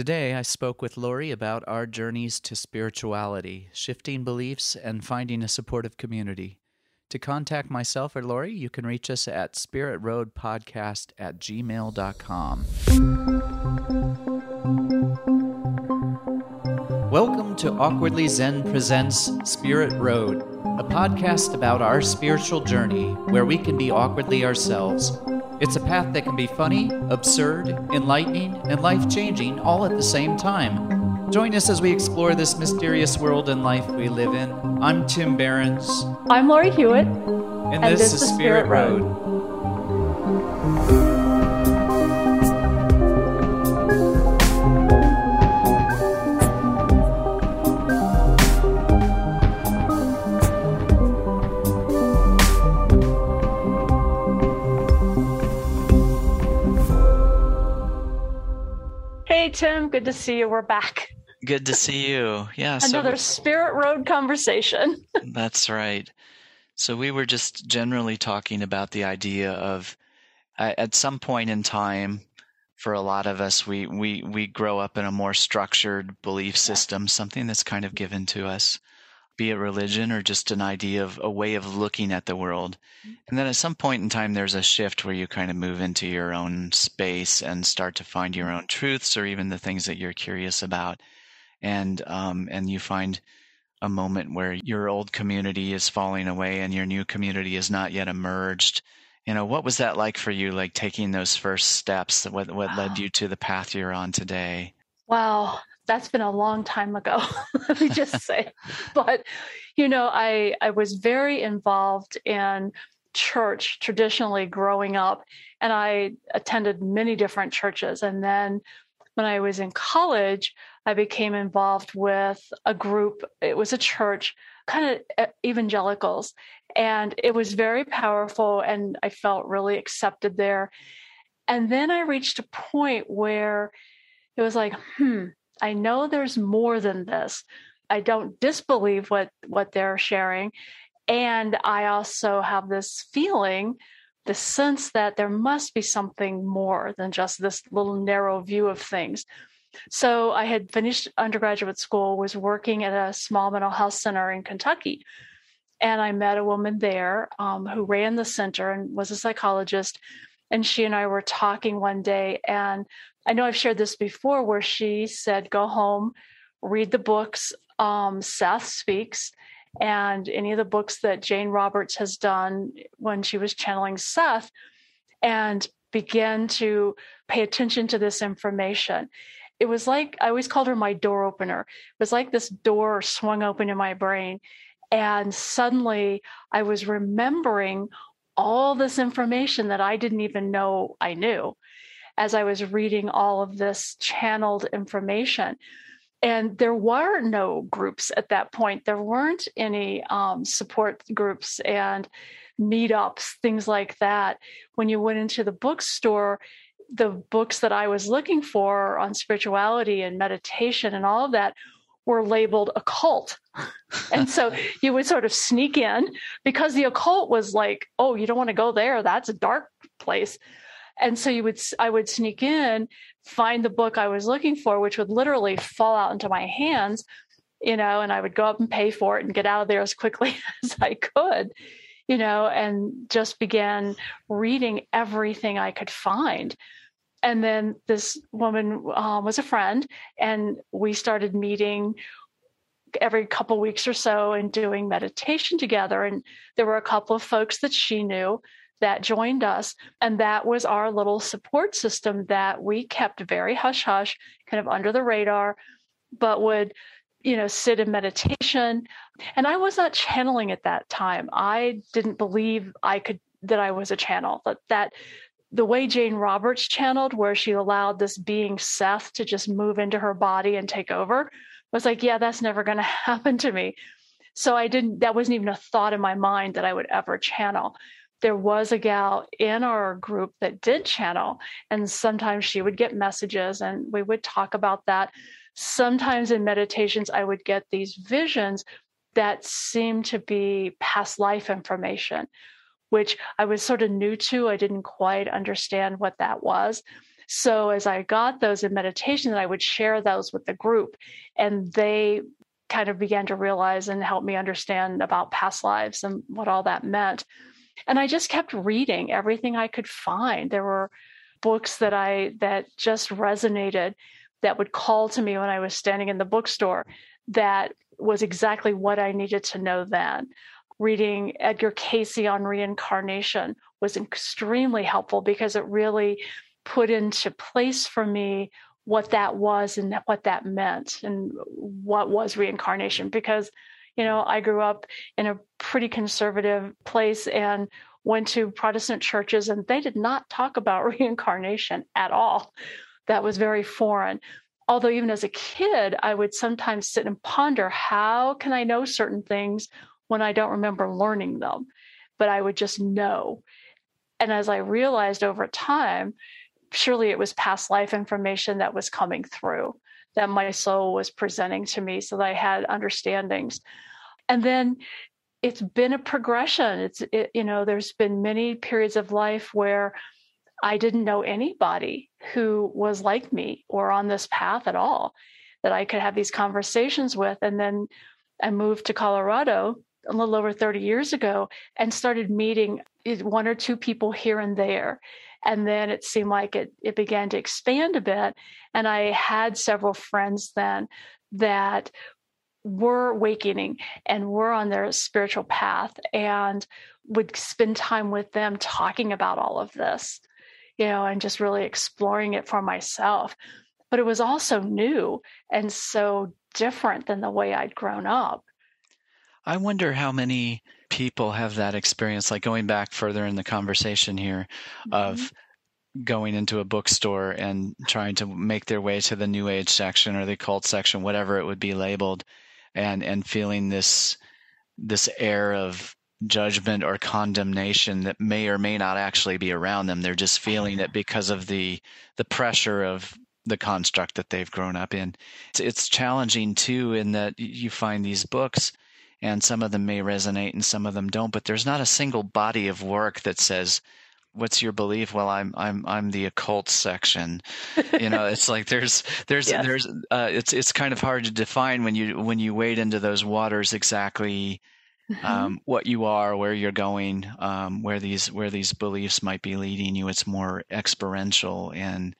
Today, I spoke with Laurie about our journeys to spirituality, shifting beliefs, and finding a supportive community. To contact myself or Laurie, you can reach us at spiritroadpodcast at gmail.com. Welcome to Awkwardly Zen Presents Spirit Road, a podcast about our spiritual journey where we can be awkwardly ourselves. It's a path that can be funny, absurd, enlightening, and life changing all at the same time. Join us as we explore this mysterious world and life we live in. I'm Tim Behrens. I'm Laurie Hewitt. And, and this, this, is Spirit, Spirit Road. Road. Tim. Good to see you. We're back. Good to see you. Yeah. Another so, Spirit Road conversation. that's right. So we were just generally talking about the idea of at some point in time, for a lot of us, we, we, we grow up in a more structured belief system, something that's kind of given to us be it religion or just an idea of a way of looking at the world. Mm-hmm. And then at some point in time, there's a shift where you kind of move into your own space and start to find your own truths or even the things that you're curious about. And, um, and you find a moment where your old community is falling away and your new community is not yet emerged. You know, what was that like for you, like taking those first steps? What, what wow. led you to the path you're on today? Wow that's been a long time ago let me just say. But you know i i was very involved in church traditionally growing up and i attended many different churches. And then when i was in college i became involved with a group it was a church kind of evangelicals. And it was very powerful and i felt really accepted there. And then i reached a point where it was like hmm I know there's more than this. I don't disbelieve what what they're sharing and I also have this feeling the sense that there must be something more than just this little narrow view of things. So I had finished undergraduate school, was working at a small mental health center in Kentucky. And I met a woman there um, who ran the center and was a psychologist. And she and I were talking one day, and I know I've shared this before where she said, go home, read the books, um, Seth Speaks, and any of the books that Jane Roberts has done when she was channeling Seth, and begin to pay attention to this information. It was like I always called her my door opener. It was like this door swung open in my brain. And suddenly I was remembering all this information that I didn't even know I knew as I was reading all of this channeled information. And there were no groups at that point. There weren't any um, support groups and meetups, things like that. When you went into the bookstore, the books that I was looking for on spirituality and meditation and all of that were labeled occult. and so you would sort of sneak in because the occult was like, oh, you don't want to go there. That's a dark place and so you would i would sneak in find the book i was looking for which would literally fall out into my hands you know and i would go up and pay for it and get out of there as quickly as i could you know and just began reading everything i could find. And then this woman um, was a friend and we started meeting every couple weeks or so and doing meditation together. And there were a couple of folks that she knew that joined us. And that was our little support system that we kept very hush hush, kind of under the radar, but would, you know, sit in meditation. And I was not channeling at that time. I didn't believe I could, that I was a channel, but that the way Jane Roberts channeled, where she allowed this being Seth to just move into her body and take over, was like, yeah, that's never going to happen to me. So I didn't, that wasn't even a thought in my mind that I would ever channel there was a gal in our group that did channel, and sometimes she would get messages and we would talk about that. Sometimes in meditations, I would get these visions that seemed to be past life information, which I was sort of new to. I didn't quite understand what that was. So as I got those in meditation, I would share those with the group, and they kind of began to realize and help me understand about past lives and what all that meant. And I just kept reading everything I could find. There were books that I that just resonated that would call to me when I was standing in the bookstore that was exactly what I needed to know then. Reading Edgar Cayce on reincarnation was extremely helpful because it really put into place for me what that was and what that meant and what was reincarnation because you know i grew up in a pretty conservative place and went to protestant churches and they did not talk about reincarnation at all. That was very foreign. Although even as a kid i would sometimes sit and ponder how can i know certain things when i don't remember learning them? But i would just know. And as i realized over time surely it was past life information that was coming through that my soul was presenting to me so that I had understandings. And then it's been a progression. It's, it, you know, there's been many periods of life where I didn't know anybody who was like me or on this path at all that I could have these conversations with. And then I moved to Colorado a little over 30 years ago and started meeting one or two people here and there and then it seemed like it, it began to expand a bit. And I had several friends then that were awakening and were on their spiritual path and would spend time with them talking about all of this, you know, and just really exploring it for myself. But it was also new and so different than the way I'd grown up. I wonder how many people have that experience, like going back further in the conversation here mm-hmm. of going into a bookstore and trying to make their way to the new age section or the cult section, whatever it would be labeled, and and feeling this this air of judgment or condemnation that may or may not actually be around them. They're just feeling it because of the the pressure of the construct that they've grown up in. It's, it's challenging too in that you find these books and some of them may resonate and some of them don't but there's not a single body of work that says what's your belief well i'm i'm i'm the occult section you know it's like there's there's yes. there's uh, it's it's kind of hard to define when you when you wade into those waters exactly mm-hmm. um, what you are where you're going um, where these where these beliefs might be leading you it's more experiential and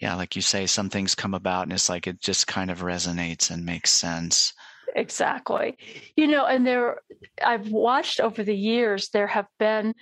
yeah like you say some things come about and it's like it just kind of resonates and makes sense exactly. You know, and there, I've watched over the years, there have been,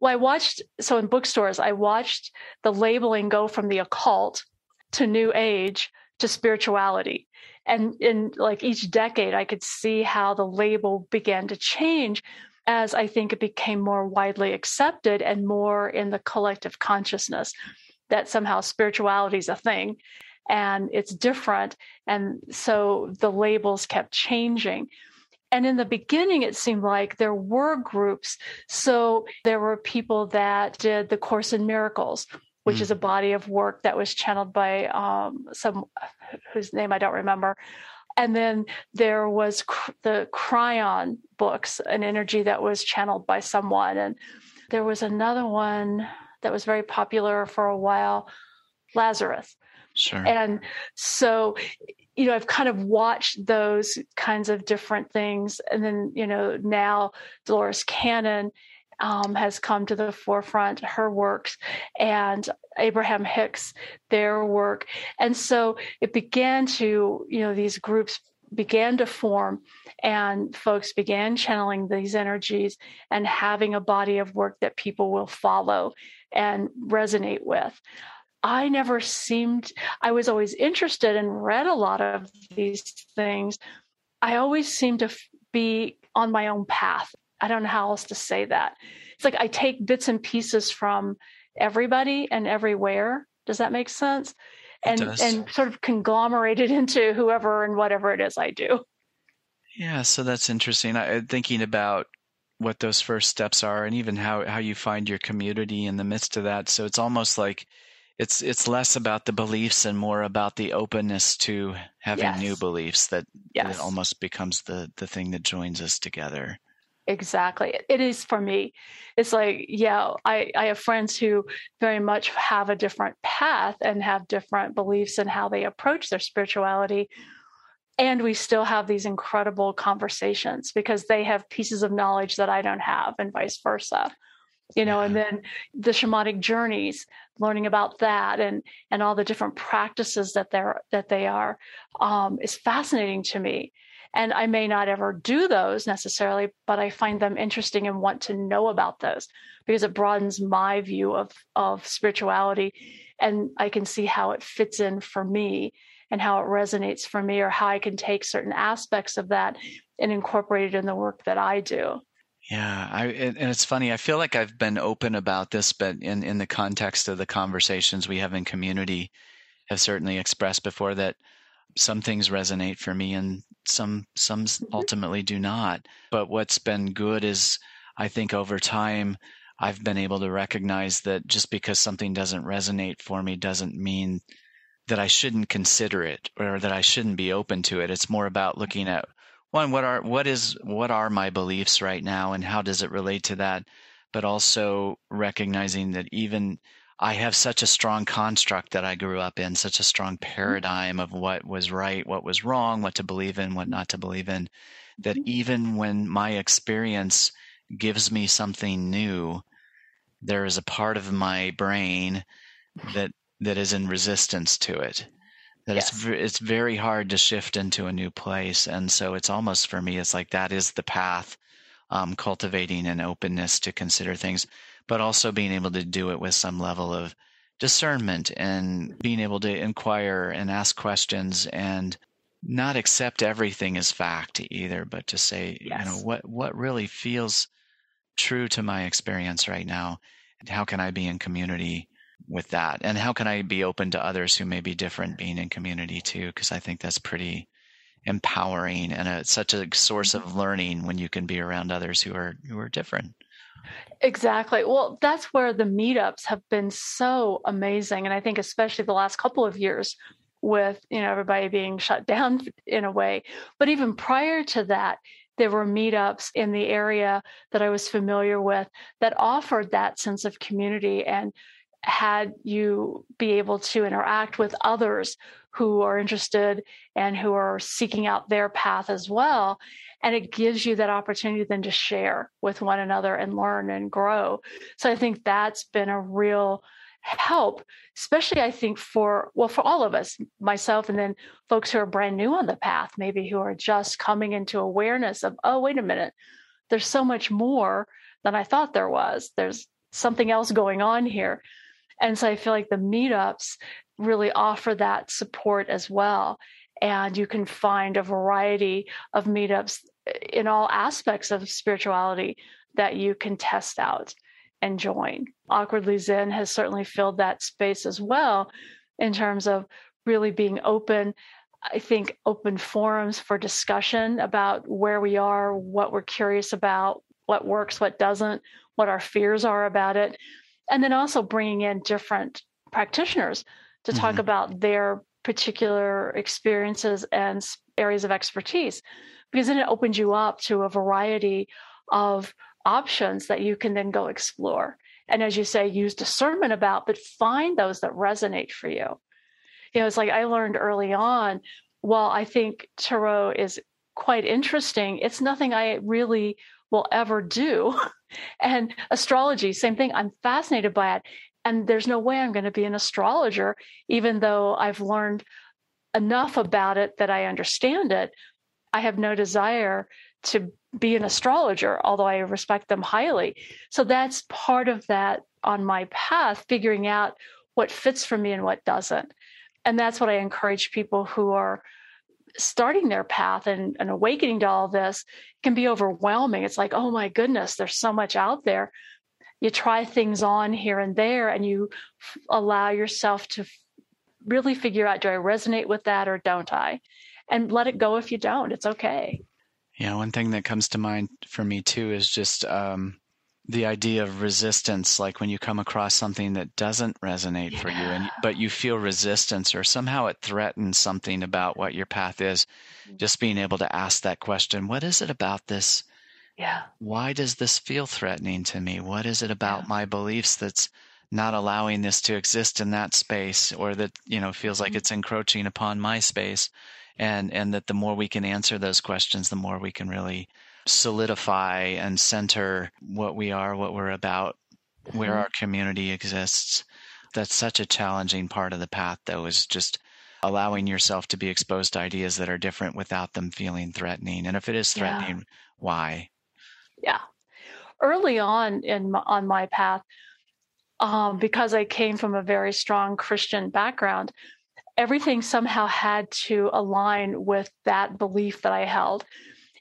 well, I watched, so in bookstores, I watched the labeling go from the occult to new age to spirituality. And in like each decade, I could see how the label began to change as I think it became more widely accepted and more in the collective consciousness that somehow spirituality is a thing and it's different. And so the labels kept changing. And in the beginning, it seemed like there were groups. So there were people that did the Course in Miracles, which mm. is a body of work that was channeled by um, some whose name I don't remember. And then there was cr- the Kryon books, an energy that was channeled by someone. And there was another one that was very popular for a while, Lazarus. Sure. And so, you know, I've kind of watched those kinds of different things. And then, you know, now Dolores Cannon um, has come to the forefront, her works, and Abraham Hicks, their work. And so it began to, you know, these groups began to form and folks began channeling these energies and having a body of work that people will follow and resonate with. I never seemed, I was always interested and read a lot of these things. I always seemed to be on my own path. I don't know how else to say that. It's like I take bits and pieces from everybody and everywhere. Does that make sense? And and sort of conglomerate it into whoever and whatever it is I do. Yeah, so that's interesting. I, thinking about what those first steps are and even how, how you find your community in the midst of that. So it's almost like it's it's less about the beliefs and more about the openness to having yes. new beliefs that, yes. that almost becomes the the thing that joins us together Exactly. It is for me. It's like, yeah, I, I have friends who very much have a different path and have different beliefs and how they approach their spirituality. And we still have these incredible conversations because they have pieces of knowledge that I don't have, and vice versa. You know, and then the shamanic journeys, learning about that and and all the different practices that they're that they are um, is fascinating to me and I may not ever do those necessarily, but I find them interesting and want to know about those because it broadens my view of, of spirituality. And I can see how it fits in for me and how it resonates for me, or how I can take certain aspects of that and incorporate it in the work that I do. Yeah, I, and it's funny. I feel like I've been open about this, but in, in the context of the conversations we have in community, have certainly expressed before that some things resonate for me and some some mm-hmm. ultimately do not but what's been good is i think over time i've been able to recognize that just because something doesn't resonate for me doesn't mean that i shouldn't consider it or that i shouldn't be open to it it's more about looking at one what are what is what are my beliefs right now and how does it relate to that but also recognizing that even I have such a strong construct that I grew up in, such a strong mm-hmm. paradigm of what was right, what was wrong, what to believe in, what not to believe in, that mm-hmm. even when my experience gives me something new, there is a part of my brain that that is in resistance to it. That yes. it's it's very hard to shift into a new place, and so it's almost for me, it's like that is the path, um, cultivating an openness to consider things but also being able to do it with some level of discernment and being able to inquire and ask questions and not accept everything as fact either, but to say, yes. you know, what what really feels true to my experience right now, and how can I be in community with that, and how can I be open to others who may be different being in community too? Because I think that's pretty empowering and a, such a source mm-hmm. of learning when you can be around others who are who are different. Exactly. Well, that's where the meetups have been so amazing. And I think, especially the last couple of years, with you know everybody being shut down in a way but even prior to that there were meetups in the area that I was familiar with that offered that sense of community and had you be able to interact with others who are interested and who are seeking out their path as well. And it gives you that opportunity then to share with one another and learn and grow. So i think that's been a real help especially i think for well for all of us myself and then folks who are brand new on the path maybe who are just coming into awareness of oh wait a minute. There's so much more than i thought there was. There's something else going on here and so i feel like the meetups really offer that support as well and you can find a variety of meetups uh, in all aspects of spirituality that you can test out and join. Awkwardly Zen has certainly filled that space as well in terms of really being open. I think open forums for discussion about where we are, what we're curious about, what works, what doesn't, what our fears are about it. And then also bringing in different practitioners to talk mm-hmm. about their particular experiences and areas of expertise because then it opens you up to a variety of options that you can then go explore. And as you say, use discernment about, but find those that resonate for you. You know, it's like I learned early on, while I think tarot is quite interesting, it's nothing I really will ever do. and astrology, same thing. I'm fascinated by it. And there's no way I'm going to be an astrologer, even though I've learned enough about it that I understand it. I have no desire to be an astrologer, although I respect them highly. So that's part of that on my path, figuring out what fits for me and what doesn't. And that's what I encourage people who are starting their path and, and awakening to all this can be overwhelming. It's like, oh my goodness, there's so much out there. You try things on here and there, and you f- allow yourself to f- really figure out do I resonate with that or don't I? and let it go if you don't. It's okay. Yeah, one thing that comes to mind for me too is just um, the idea of resistance. Like when you come across something that doesn't resonate yeah. for you, and but you feel resistance, or somehow it threatens something about what your path is. Mm-hmm. Just being able to ask that question: What is it about this Yeah. Why does this feel threatening to me? What is it about yeah. my beliefs that's not allowing this to exist in that space or that, you know, feels like mm-hmm. it's encroaching upon my space? And and that the more we can answer those questions, the more we can really solidify and center what we are, what we're about, where mm-hmm. our community exists. That's such a challenging part of the path, though, is just allowing yourself to be exposed to ideas that are different without them feeling threatening. And if it is threatening, yeah. why? Yeah. Early on in my, on my path, um, because I came from a very strong Christian background, everything somehow had to align with that belief that I held.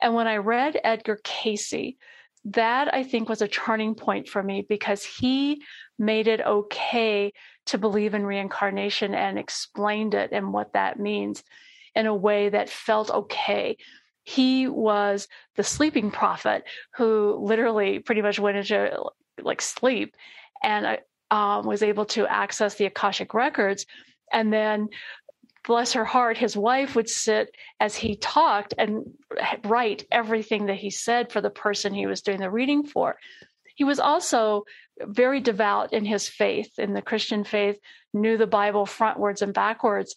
And when I read Edgar Cayce, that I think was a turning point for me because he made it okay to believe in reincarnation and explained it and what that means in a way that felt okay. He was the sleeping prophet who literally pretty much went into like sleep and um, was able to access the Akashic records and then bless her heart, his wife would sit as he talked and write everything that he said for the person he was doing the reading for. He was also very devout in his faith, in the Christian faith, knew the Bible frontwards and backwards.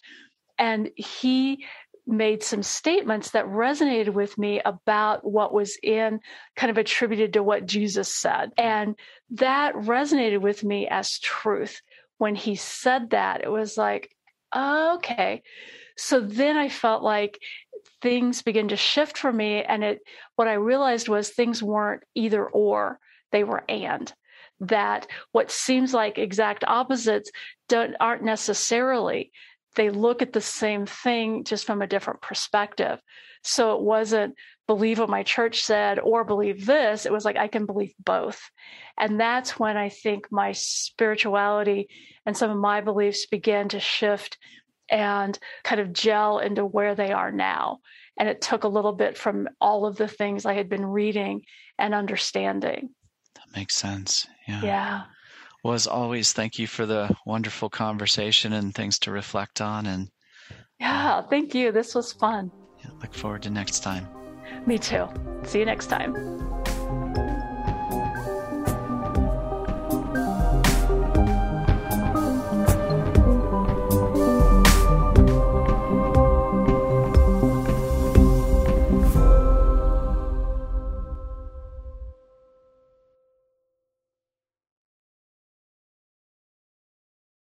And he made some statements that resonated with me about what was in kind of attributed to what Jesus said. And that resonated with me as truth. When he said that, it was like, okay. So then I felt like things began to shift for me. And it, what I realized was things weren't either or, they were and. That what seems like exact opposites don't, aren't necessarily. They look at the same thing just from a different perspective. So it wasn't believe what my church said or believe this. It was like I can believe both. And that's when I think my spirituality and some of my beliefs began to shift and kind of gel into where they are now. And it took a little bit from all of the things I had been reading and understanding. That makes sense. Yeah. Yeah. Well, as always, thank you for the wonderful conversation and things to reflect on. And uh, yeah, thank you. This was fun. Yeah, look forward to next time. Me too. See you next time.